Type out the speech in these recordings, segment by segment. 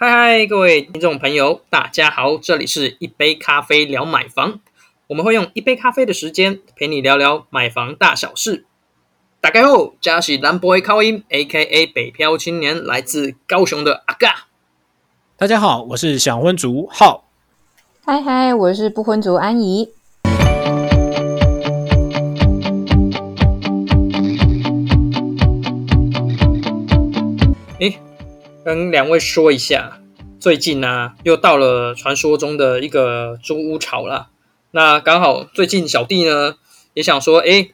嗨嗨，各位听众朋友，大家好，这里是一杯咖啡聊买房，我们会用一杯咖啡的时间陪你聊聊买房大小事。大家好，嘉是蓝 boy 靠音，A.K.A 北漂青年，来自高雄的阿嘎。大家好，我是想婚族浩。嗨嗨，我是不婚族安怡。诶，跟两位说一下，最近呢又到了传说中的一个租屋潮了。那刚好最近小弟呢也想说，诶，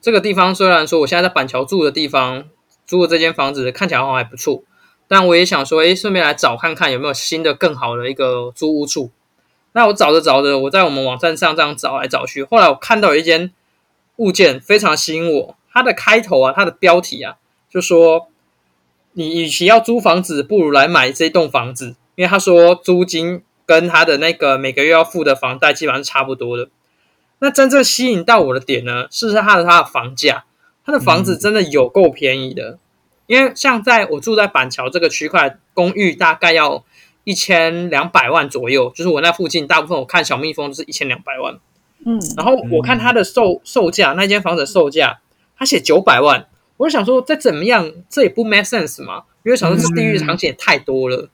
这个地方虽然说我现在在板桥住的地方租的这间房子看起来好像还不错，但我也想说，诶，顺便来找看看有没有新的更好的一个租屋处。那我找着找着，我在我们网站上这样找来找去，后来我看到有一间物件非常吸引我，它的开头啊，它的标题啊，就说。你与其要租房子，不如来买这栋房子，因为他说租金跟他的那个每个月要付的房贷基本上是差不多的。那真正吸引到我的点呢，是他的他的房价，他的房子真的有够便宜的。因为像在我住在板桥这个区块，公寓大概要一千两百万左右，就是我那附近大部分我看小蜜蜂都是一千两百万。嗯，然后我看他的售售价，那间房子售价他写九百万。我就想说，再怎么样，这也不 make sense 嘛，因为想说这地域场景也太多了，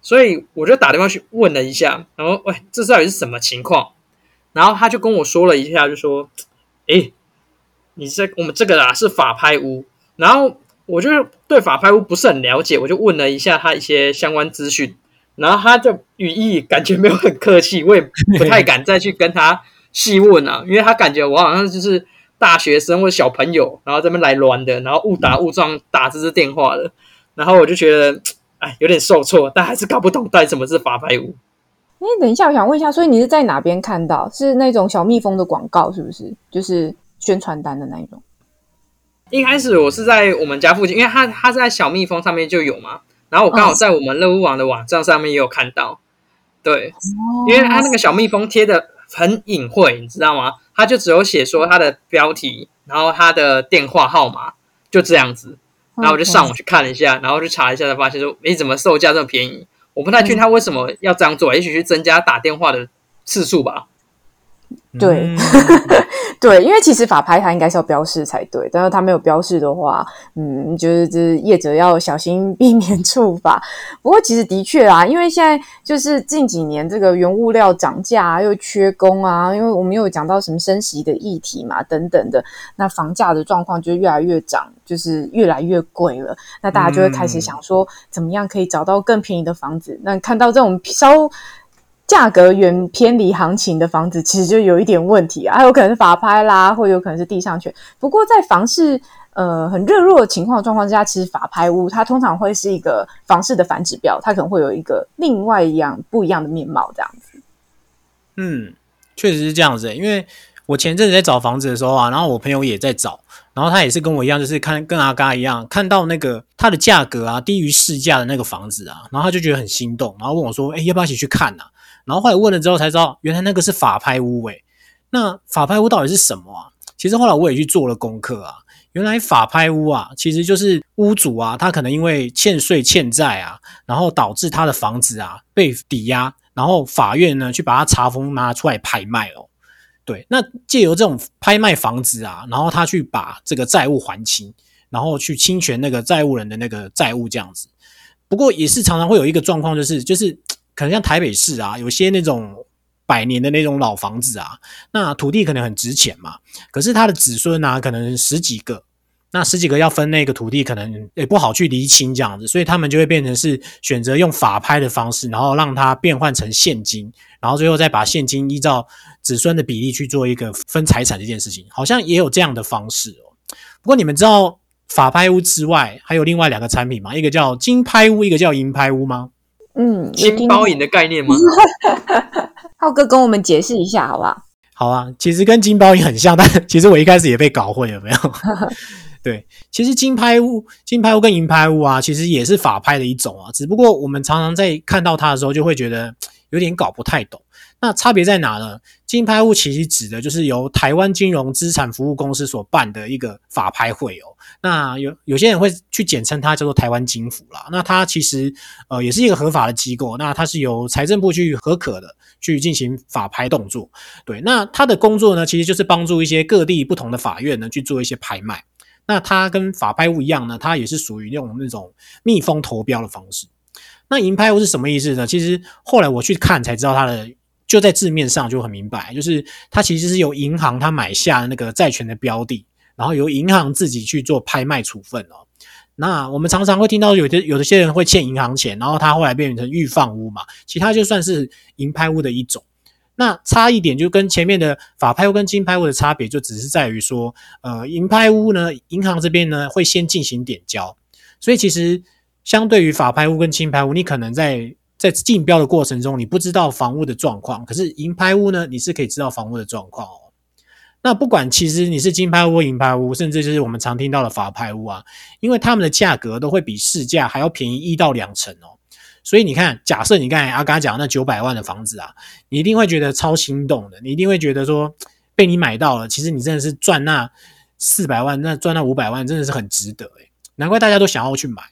所以我就打电话去问了一下，然后喂，这到底是什么情况？然后他就跟我说了一下，就说，哎，你这我们这个啊是法拍屋，然后我就对法拍屋不是很了解，我就问了一下他一些相关资讯，然后他的语义感觉没有很客气，我也不太 敢再去跟他细问啊，因为他感觉我好像就是。大学生或小朋友，然后这边来乱的，然后误打误撞打这支电话的，然后我就觉得，哎，有点受挫，但还是搞不懂到底什么是法拍屋。哎，等一下，我想问一下，所以你是在哪边看到？是那种小蜜蜂的广告，是不是？就是宣传单的那一种？一开始我是在我们家附近，因为它它在小蜜蜂上面就有嘛，然后我刚好在我们乐屋网的网站上面也有看到，对，因为它那个小蜜蜂贴的很隐晦，你知道吗？他就只有写说他的标题，然后他的电话号码就这样子，然后我就上网去看了一下，然后去查一下，才发现说，诶，怎么售价这么便宜？我不太确定他为什么要这样做，也许是增加打电话的次数吧。对，对，因为其实法拍它应该是要标示才对，但是它没有标示的话，嗯，就是这业者要小心避免触法。不过其实的确啊，因为现在就是近几年这个原物料涨价又缺工啊，因为我们有讲到什么升息的议题嘛，等等的，那房价的状况就越来越涨，就是越来越贵了。那大家就会开始想说，怎么样可以找到更便宜的房子？那看到这种稍。价格远偏离行情的房子，其实就有一点问题啊，有可能是法拍啦，或有可能是地上权。不过在房市呃很热络的情况状况之下，其实法拍屋它通常会是一个房市的反指标，它可能会有一个另外一样不一样的面貌这样子。嗯，确实是这样子，因为我前阵子在找房子的时候啊，然后我朋友也在找，然后他也是跟我一样，就是看跟阿嘎一样，看到那个它的价格啊低于市价的那个房子啊，然后他就觉得很心动，然后问我说：“哎，要不要一起去看呢？”然后后来问了之后才知道，原来那个是法拍屋诶。那法拍屋到底是什么啊？其实后来我也去做了功课啊。原来法拍屋啊，其实就是屋主啊，他可能因为欠税欠债啊，然后导致他的房子啊被抵押，然后法院呢去把它查封拿出来拍卖哦。对，那借由这种拍卖房子啊，然后他去把这个债务还清，然后去侵权那个债务人的那个债务这样子。不过也是常常会有一个状况，就是就是。可能像台北市啊，有些那种百年的那种老房子啊，那土地可能很值钱嘛。可是他的子孙啊，可能十几个，那十几个要分那个土地，可能也不好去厘清这样子，所以他们就会变成是选择用法拍的方式，然后让它变换成现金，然后最后再把现金依照子孙的比例去做一个分财产这件事情，好像也有这样的方式哦。不过你们知道法拍屋之外还有另外两个产品吗？一个叫金拍屋，一个叫银拍屋吗？嗯，金包银的概念吗？浩哥跟我们解释一下好不好？好啊，其实跟金包银很像，但其实我一开始也被搞混，有没有？对，其实金拍屋、金拍屋跟银拍屋啊，其实也是法拍的一种啊，只不过我们常常在看到它的时候，就会觉得有点搞不太懂。那差别在哪呢？金拍屋其实指的就是由台湾金融资产服务公司所办的一个法拍会哦。那有有些人会去简称它叫做台湾金服啦。那它其实呃也是一个合法的机构，那它是由财政部去核可的，去进行法拍动作。对，那它的工作呢，其实就是帮助一些各地不同的法院呢去做一些拍卖。那它跟法拍屋一样呢，它也是属于用那种密封投标的方式。那银拍屋是什么意思呢？其实后来我去看才知道，它的就在字面上就很明白，就是它其实是由银行它买下那个债权的标的，然后由银行自己去做拍卖处分哦。那我们常常会听到有的有的些人会欠银行钱，然后他后来变成预放屋嘛，其他就算是银拍屋的一种。那差一点就跟前面的法拍屋跟金拍屋的差别，就只是在于说，呃，银拍屋呢，银行这边呢会先进行点交，所以其实。相对于法拍屋跟金拍屋，你可能在在竞标的过程中，你不知道房屋的状况。可是银拍屋呢，你是可以知道房屋的状况哦。那不管其实你是金拍屋、银拍屋，甚至就是我们常听到的法拍屋啊，因为他们的价格都会比市价还要便宜一到两成哦。所以你看，假设你刚才阿刚讲那九百万的房子啊，你一定会觉得超心动的，你一定会觉得说被你买到了，其实你真的是赚那四百万，那赚那五百万真的是很值得诶难怪大家都想要去买。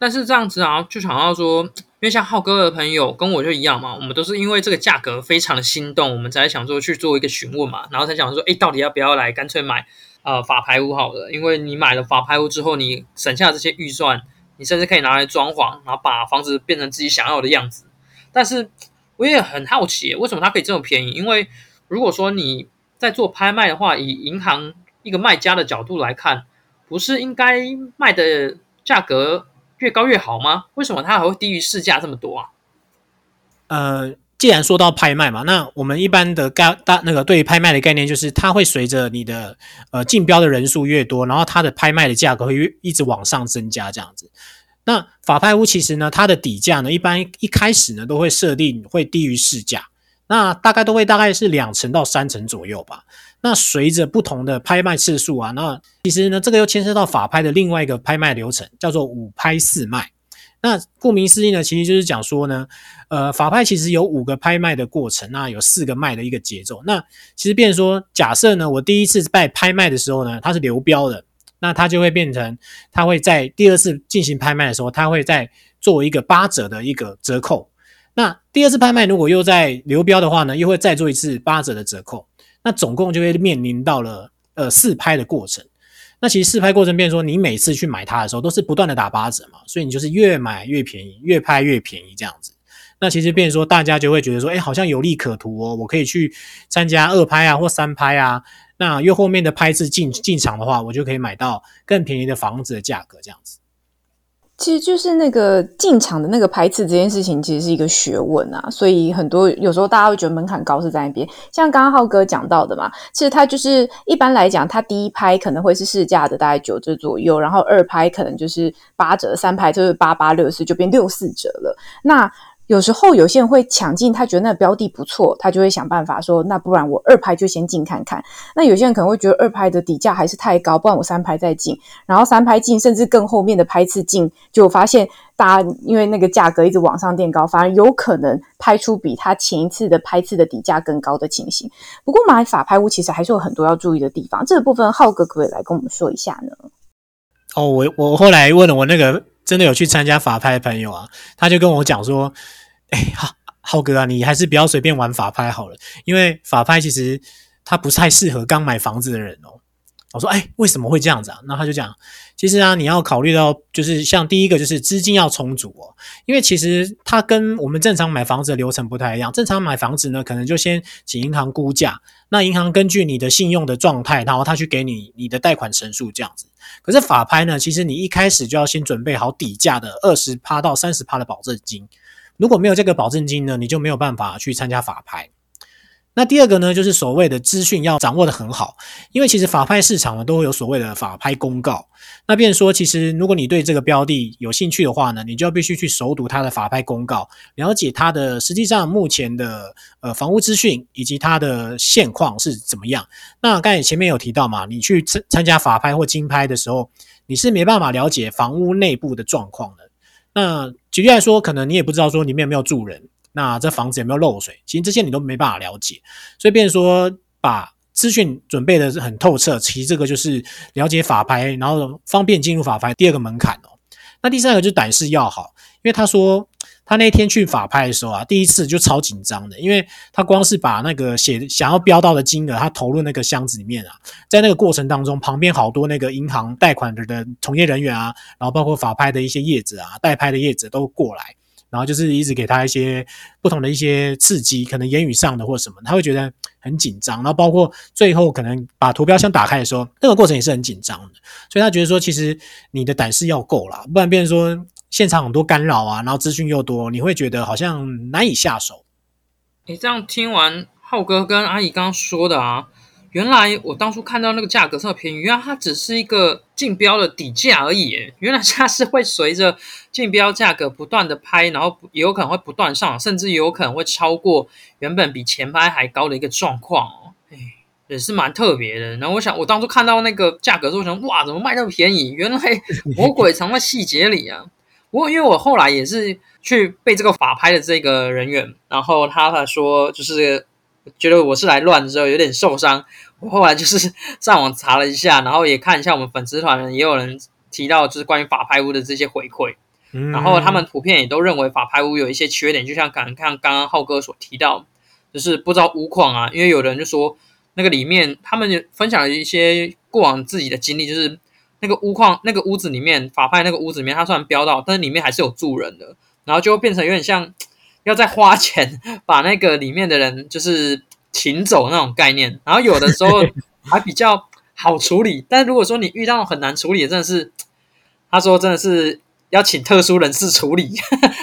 但是这样子啊，就想要说，因为像浩哥的朋友跟我就一样嘛，我们都是因为这个价格非常的心动，我们才想说去做一个询问嘛，然后才想说，哎，到底要不要来，干脆买呃法拍屋好了，因为你买了法拍屋之后，你省下这些预算，你甚至可以拿来装潢，然后把房子变成自己想要的样子。但是我也很好奇，为什么它可以这么便宜？因为如果说你在做拍卖的话，以银行一个卖家的角度来看，不是应该卖的价格？越高越好吗？为什么它还会低于市价这么多啊？呃，既然说到拍卖嘛，那我们一般的概大那个对于拍卖的概念就是，它会随着你的呃竞标的人数越多，然后它的拍卖的价格会越一直往上增加这样子。那法拍屋其实呢，它的底价呢，一般一开始呢都会设定会低于市价，那大概都会大概是两成到三成左右吧。那随着不同的拍卖次数啊，那其实呢，这个又牵涉到法拍的另外一个拍卖流程，叫做五拍四卖。那顾名思义呢，其实就是讲说呢，呃，法拍其实有五个拍卖的过程，那有四个卖的一个节奏。那其实变说，假设呢，我第一次在拍卖的时候呢，它是流标的，那它就会变成，它会在第二次进行拍卖的时候，它会在做一个八折的一个折扣。那第二次拍卖如果又在流标的话呢，又会再做一次八折的折扣。那总共就会面临到了呃四拍的过程。那其实四拍过程，变说你每次去买它的时候，都是不断的打八折嘛，所以你就是越买越便宜，越拍越便宜这样子。那其实变说大家就会觉得说，哎，好像有利可图哦，我可以去参加二拍啊或三拍啊。那越后面的拍次进进场的话，我就可以买到更便宜的房子的价格这样子。其实就是那个进场的那个排次这件事情，其实是一个学问啊，所以很多有时候大家会觉得门槛高是在那边。像刚刚浩哥讲到的嘛，其实他就是一般来讲，他第一拍可能会是市价的大概九折左右，然后二拍可能就是八折，三拍就是八八六四就变六四折了。那有时候有些人会抢进，他觉得那标的不错，他就会想办法说，那不然我二拍就先进看看。那有些人可能会觉得二拍的底价还是太高，不然我三拍再进，然后三拍进，甚至更后面的拍次进，就发现大家因为那个价格一直往上垫高，反而有可能拍出比他前一次的拍次的底价更高的情形。不过买法拍屋其实还是有很多要注意的地方，这个部分浩哥可不可以来跟我们说一下呢？哦，我我后来问了我那个真的有去参加法拍的朋友啊，他就跟我讲说。哎，浩浩哥啊，你还是不要随便玩法拍好了，因为法拍其实它不太适合刚买房子的人哦。我说，哎，为什么会这样子啊？那他就讲，其实啊，你要考虑到，就是像第一个就是资金要充足哦，因为其实它跟我们正常买房子的流程不太一样。正常买房子呢，可能就先请银行估价，那银行根据你的信用的状态，然后他去给你你的贷款成数这样子。可是法拍呢，其实你一开始就要先准备好底价的二十趴到三十趴的保证金。如果没有这个保证金呢，你就没有办法去参加法拍。那第二个呢，就是所谓的资讯要掌握的很好，因为其实法拍市场呢都会有所谓的法拍公告。那便说，其实如果你对这个标的有兴趣的话呢，你就要必须去熟读它的法拍公告，了解它的实际上目前的呃房屋资讯以及它的现况是怎么样。那刚才前面有提到嘛，你去参参加法拍或竞拍的时候，你是没办法了解房屋内部的状况的。那举例来说，可能你也不知道说里面有没有住人，那这房子有没有漏水？其实这些你都没办法了解，所以变成说把资讯准备的很透彻，其实这个就是了解法拍，然后方便进入法拍第二个门槛哦。那第三个就是胆识要好，因为他说他那天去法拍的时候啊，第一次就超紧张的，因为他光是把那个写想要标到的金额，他投入那个箱子里面啊，在那个过程当中，旁边好多那个银行贷款的的从业人员啊，然后包括法拍的一些业者啊，代拍的业者都过来。然后就是一直给他一些不同的一些刺激，可能言语上的或什么，他会觉得很紧张。然后包括最后可能把图标箱打开的时候，那个过程也是很紧张的。所以他觉得说，其实你的胆识要够啦，不然变成说现场很多干扰啊，然后资讯又多，你会觉得好像难以下手。你这样听完浩哥跟阿姨刚刚说的啊。原来我当初看到那个价格这么便宜，原来它只是一个竞标的底价而已。原来它是会随着竞标价格不断的拍，然后也有可能会不断上，甚至有可能会超过原本比前拍还高的一个状况哦。哎，也是蛮特别的。然后我想，我当初看到那个价格之后，想哇，怎么卖那么便宜？原来魔鬼藏在细节里啊！不过因为我后来也是去被这个法拍的这个人员，然后他他说就是。觉得我是来乱的时候有点受伤，我后来就是 上网查了一下，然后也看一下我们粉丝团，也有人提到就是关于法拍屋的这些回馈，然后他们普遍也都认为法拍屋有一些缺点，就像刚看刚刚浩哥所提到，就是不知道屋况啊，因为有的人就说那个里面他们分享了一些过往自己的经历，就是那个屋况那个屋子里面法拍那个屋子里面，它虽然标到，但是里面还是有住人的，然后就变成有点像。要再花钱把那个里面的人就是请走那种概念，然后有的时候 还比较好处理，但如果说你遇到很难处理，真的是他说真的是要请特殊人士处理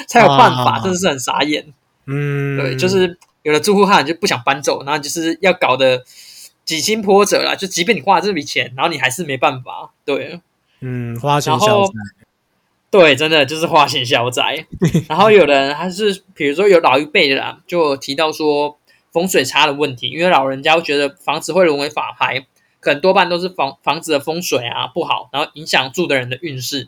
才有办法，真的是很傻眼。嗯，对，就是有的住户他就不想搬走，然后就是要搞得几经波折啦，就即便你花了这笔钱，然后你还是没办法。对，嗯，花钱消灾。对，真的就是花钱消灾。然后有人还是，比如说有老一辈的啦，就提到说风水差的问题，因为老人家会觉得房子会沦为法拍，可能多半都是房房子的风水啊不好，然后影响住的人的运势。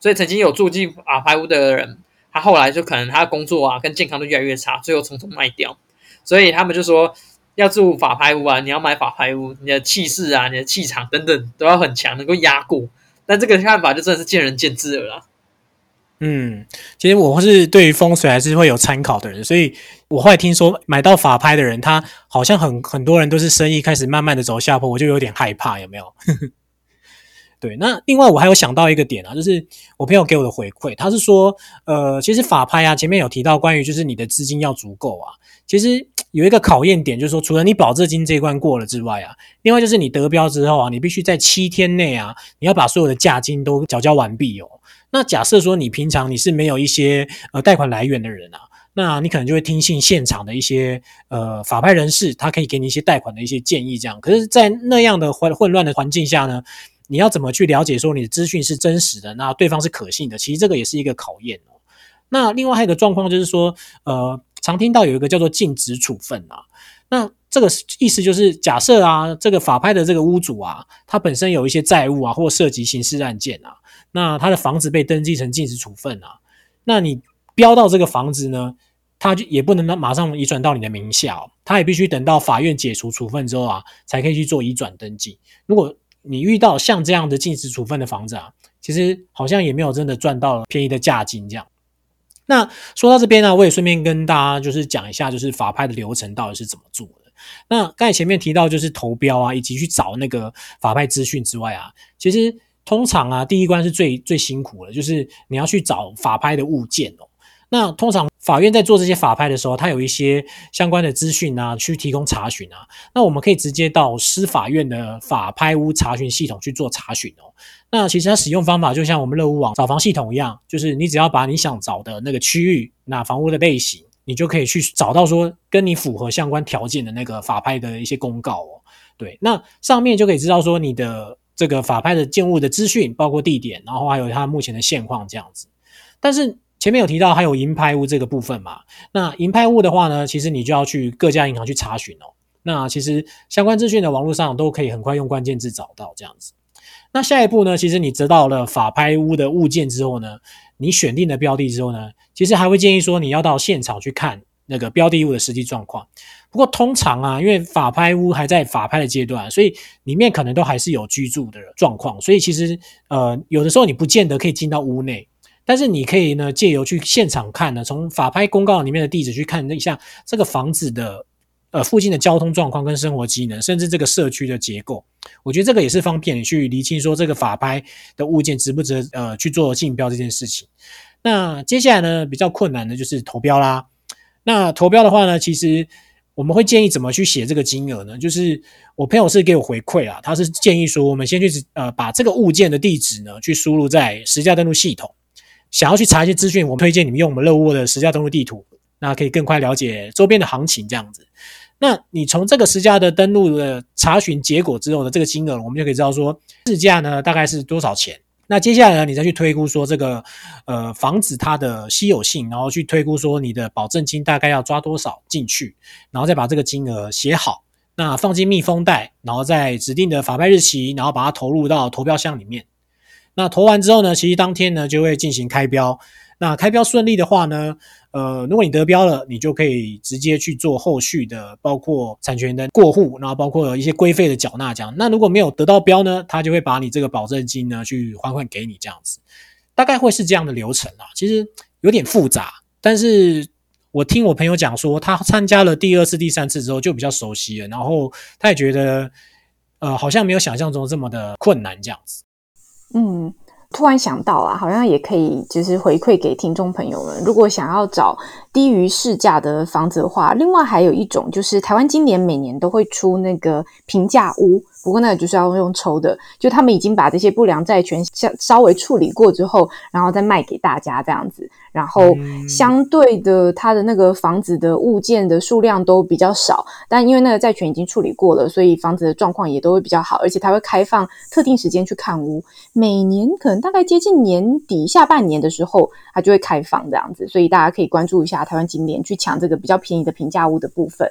所以曾经有住进法拍屋的人，他后来就可能他的工作啊跟健康都越来越差，最后匆匆卖掉。所以他们就说，要住法拍屋啊，你要买法拍屋，你的气势啊、你的气场等等都要很强，能够压过。但这个看法就真的是见仁见智了啦。嗯，其实我是对于风水还是会有参考的人，所以我后来听说买到法拍的人，他好像很很多人都是生意开始慢慢的走下坡，我就有点害怕，有没有？对，那另外我还有想到一个点啊，就是我朋友给我的回馈，他是说，呃，其实法拍啊，前面有提到关于就是你的资金要足够啊，其实有一个考验点，就是说除了你保证金这一关过了之外啊，另外就是你得标之后啊，你必须在七天内啊，你要把所有的价金都缴交完毕哦。那假设说你平常你是没有一些呃贷款来源的人啊，那你可能就会听信现场的一些呃法派人士，他可以给你一些贷款的一些建议，这样。可是，在那样的混混乱的环境下呢，你要怎么去了解说你的资讯是真实的，那对方是可信的？其实这个也是一个考验哦。那另外还有一个状况就是说，呃，常听到有一个叫做禁止处分啊，那这个意思就是假设啊，这个法拍的这个屋主啊，他本身有一些债务啊，或涉及刑事案件啊。那他的房子被登记成禁止处分啊，那你标到这个房子呢，他就也不能马上移转到你的名下，他也必须等到法院解除处分之后啊，才可以去做移转登记。如果你遇到像这样的禁止处分的房子啊，其实好像也没有真的赚到便宜的价金这样。那说到这边呢，我也顺便跟大家就是讲一下，就是法拍的流程到底是怎么做的。那刚才前面提到就是投标啊，以及去找那个法拍资讯之外啊，其实。通常啊，第一关是最最辛苦的，就是你要去找法拍的物件哦。那通常法院在做这些法拍的时候，它有一些相关的资讯啊，去提供查询啊。那我们可以直接到司法院的法拍屋查询系统去做查询哦。那其实它使用方法就像我们乐屋网找房系统一样，就是你只要把你想找的那个区域、那房屋的类型，你就可以去找到说跟你符合相关条件的那个法拍的一些公告哦。对，那上面就可以知道说你的。这个法拍的建物的资讯，包括地点，然后还有它目前的现况这样子。但是前面有提到还有银拍屋这个部分嘛？那银拍屋的话呢，其实你就要去各家银行去查询哦。那其实相关资讯的网络上都可以很快用关键字找到这样子。那下一步呢，其实你得到了法拍屋的物件之后呢，你选定的标的之后呢，其实还会建议说你要到现场去看那个标的物的实际状况。不过通常啊，因为法拍屋还在法拍的阶段，所以里面可能都还是有居住的状况，所以其实呃有的时候你不见得可以进到屋内，但是你可以呢借由去现场看呢，从法拍公告里面的地址去看一下这个房子的呃附近的交通状况跟生活机能，甚至这个社区的结构。我觉得这个也是方便你去厘清说这个法拍的物件值不值呃去做竞标这件事情。那接下来呢比较困难的就是投标啦。那投标的话呢，其实我们会建议怎么去写这个金额呢？就是我朋友是给我回馈啊，他是建议说我们先去呃把这个物件的地址呢去输入在实价登录系统。想要去查一些资讯，我们推荐你们用我们乐沃的实价登录地图，那可以更快了解周边的行情这样子。那你从这个实价的登录的查询结果之后的这个金额，我们就可以知道说市价呢大概是多少钱。那接下来呢，你再去推估说这个呃房子它的稀有性，然后去推估说你的保证金大概要抓多少进去，然后再把这个金额写好，那放进密封袋，然后在指定的法拍日期，然后把它投入到投标箱里面。那投完之后呢，其实当天呢就会进行开标。那开标顺利的话呢，呃，如果你得标了，你就可以直接去做后续的，包括产权的过户，然后包括一些规费的缴纳这样。那如果没有得到标呢，他就会把你这个保证金呢去还还给你这样子，大概会是这样的流程啊。其实有点复杂，但是我听我朋友讲说，他参加了第二次、第三次之后就比较熟悉了，然后他也觉得，呃，好像没有想象中这么的困难这样子。嗯。突然想到啊，好像也可以，就是回馈给听众朋友们。如果想要找低于市价的房子的话，另外还有一种，就是台湾今年每年都会出那个平价屋。不过那个就是要用抽的，就他们已经把这些不良债权稍稍微处理过之后，然后再卖给大家这样子。然后相对的，它的那个房子的物件的数量都比较少，但因为那个债权已经处理过了，所以房子的状况也都会比较好。而且它会开放特定时间去看屋，每年可能大概接近年底下半年的时候，它就会开放这样子。所以大家可以关注一下台湾金联，去抢这个比较便宜的平价屋的部分。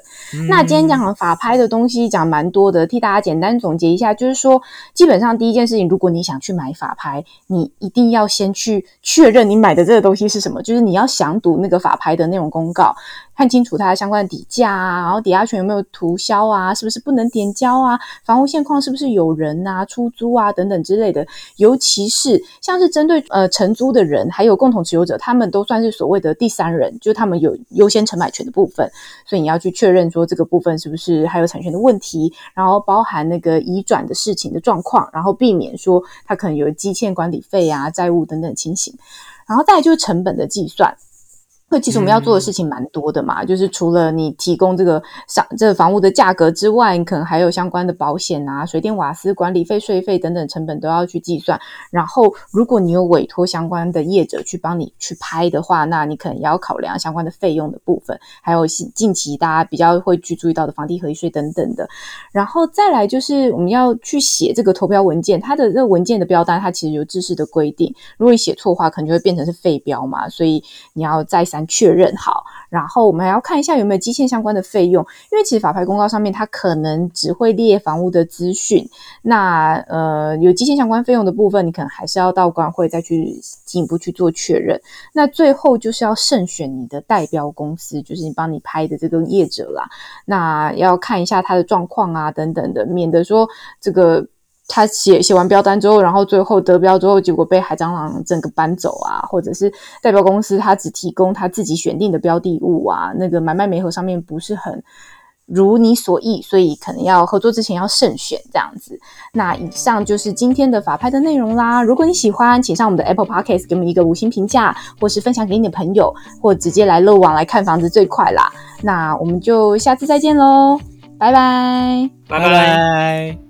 那今天讲法拍的东西讲蛮多的，替大家简单。总结一下，就是说，基本上第一件事情，如果你想去买法拍，你一定要先去确认你买的这个东西是什么，就是你要详读那个法拍的内容公告。看清楚它的相关的底价啊，然后抵押权有没有涂销啊，是不是不能点交啊？房屋现况是不是有人啊、出租啊等等之类的。尤其是像是针对呃承租的人，还有共同持有者，他们都算是所谓的第三人，就是他们有优先承买权的部分。所以你要去确认说这个部分是不是还有产权的问题，然后包含那个个移转的事情的状况，然后避免说他可能有积欠管理费啊、债务等等情形。然后再就是成本的计算。会其实我们要做的事情蛮多的嘛，就是除了你提供这个上这个房屋的价格之外，你可能还有相关的保险啊、水电瓦斯管理费、税费等等成本都要去计算。然后，如果你有委托相关的业者去帮你去拍的话，那你可能也要考量相关的费用的部分，还有近期大家比较会去注意到的房地合一税等等的。然后再来就是我们要去写这个投标文件，它的这个文件的标单它其实有制式的规定，如果你写错的话，可能就会变成是废标嘛，所以你要再三。确认好，然后我们还要看一下有没有基线相关的费用，因为其实法拍公告上面它可能只会列房屋的资讯，那呃有基线相关费用的部分，你可能还是要到管会再去进一步去做确认。那最后就是要慎选你的代标公司，就是你帮你拍的这个业者啦，那要看一下他的状况啊等等的，免得说这个。他写写完标单之后，然后最后得标之后，结果被海蟑螂整个搬走啊，或者是代表公司他只提供他自己选定的标的物啊，那个买卖媒合上面不是很如你所意，所以可能要合作之前要慎选这样子。那以上就是今天的法拍的内容啦。如果你喜欢，请上我们的 Apple Podcast 给我们一个五星评价，或是分享给你的朋友，或直接来乐网来看房子最快啦。那我们就下次再见喽，拜拜，拜拜。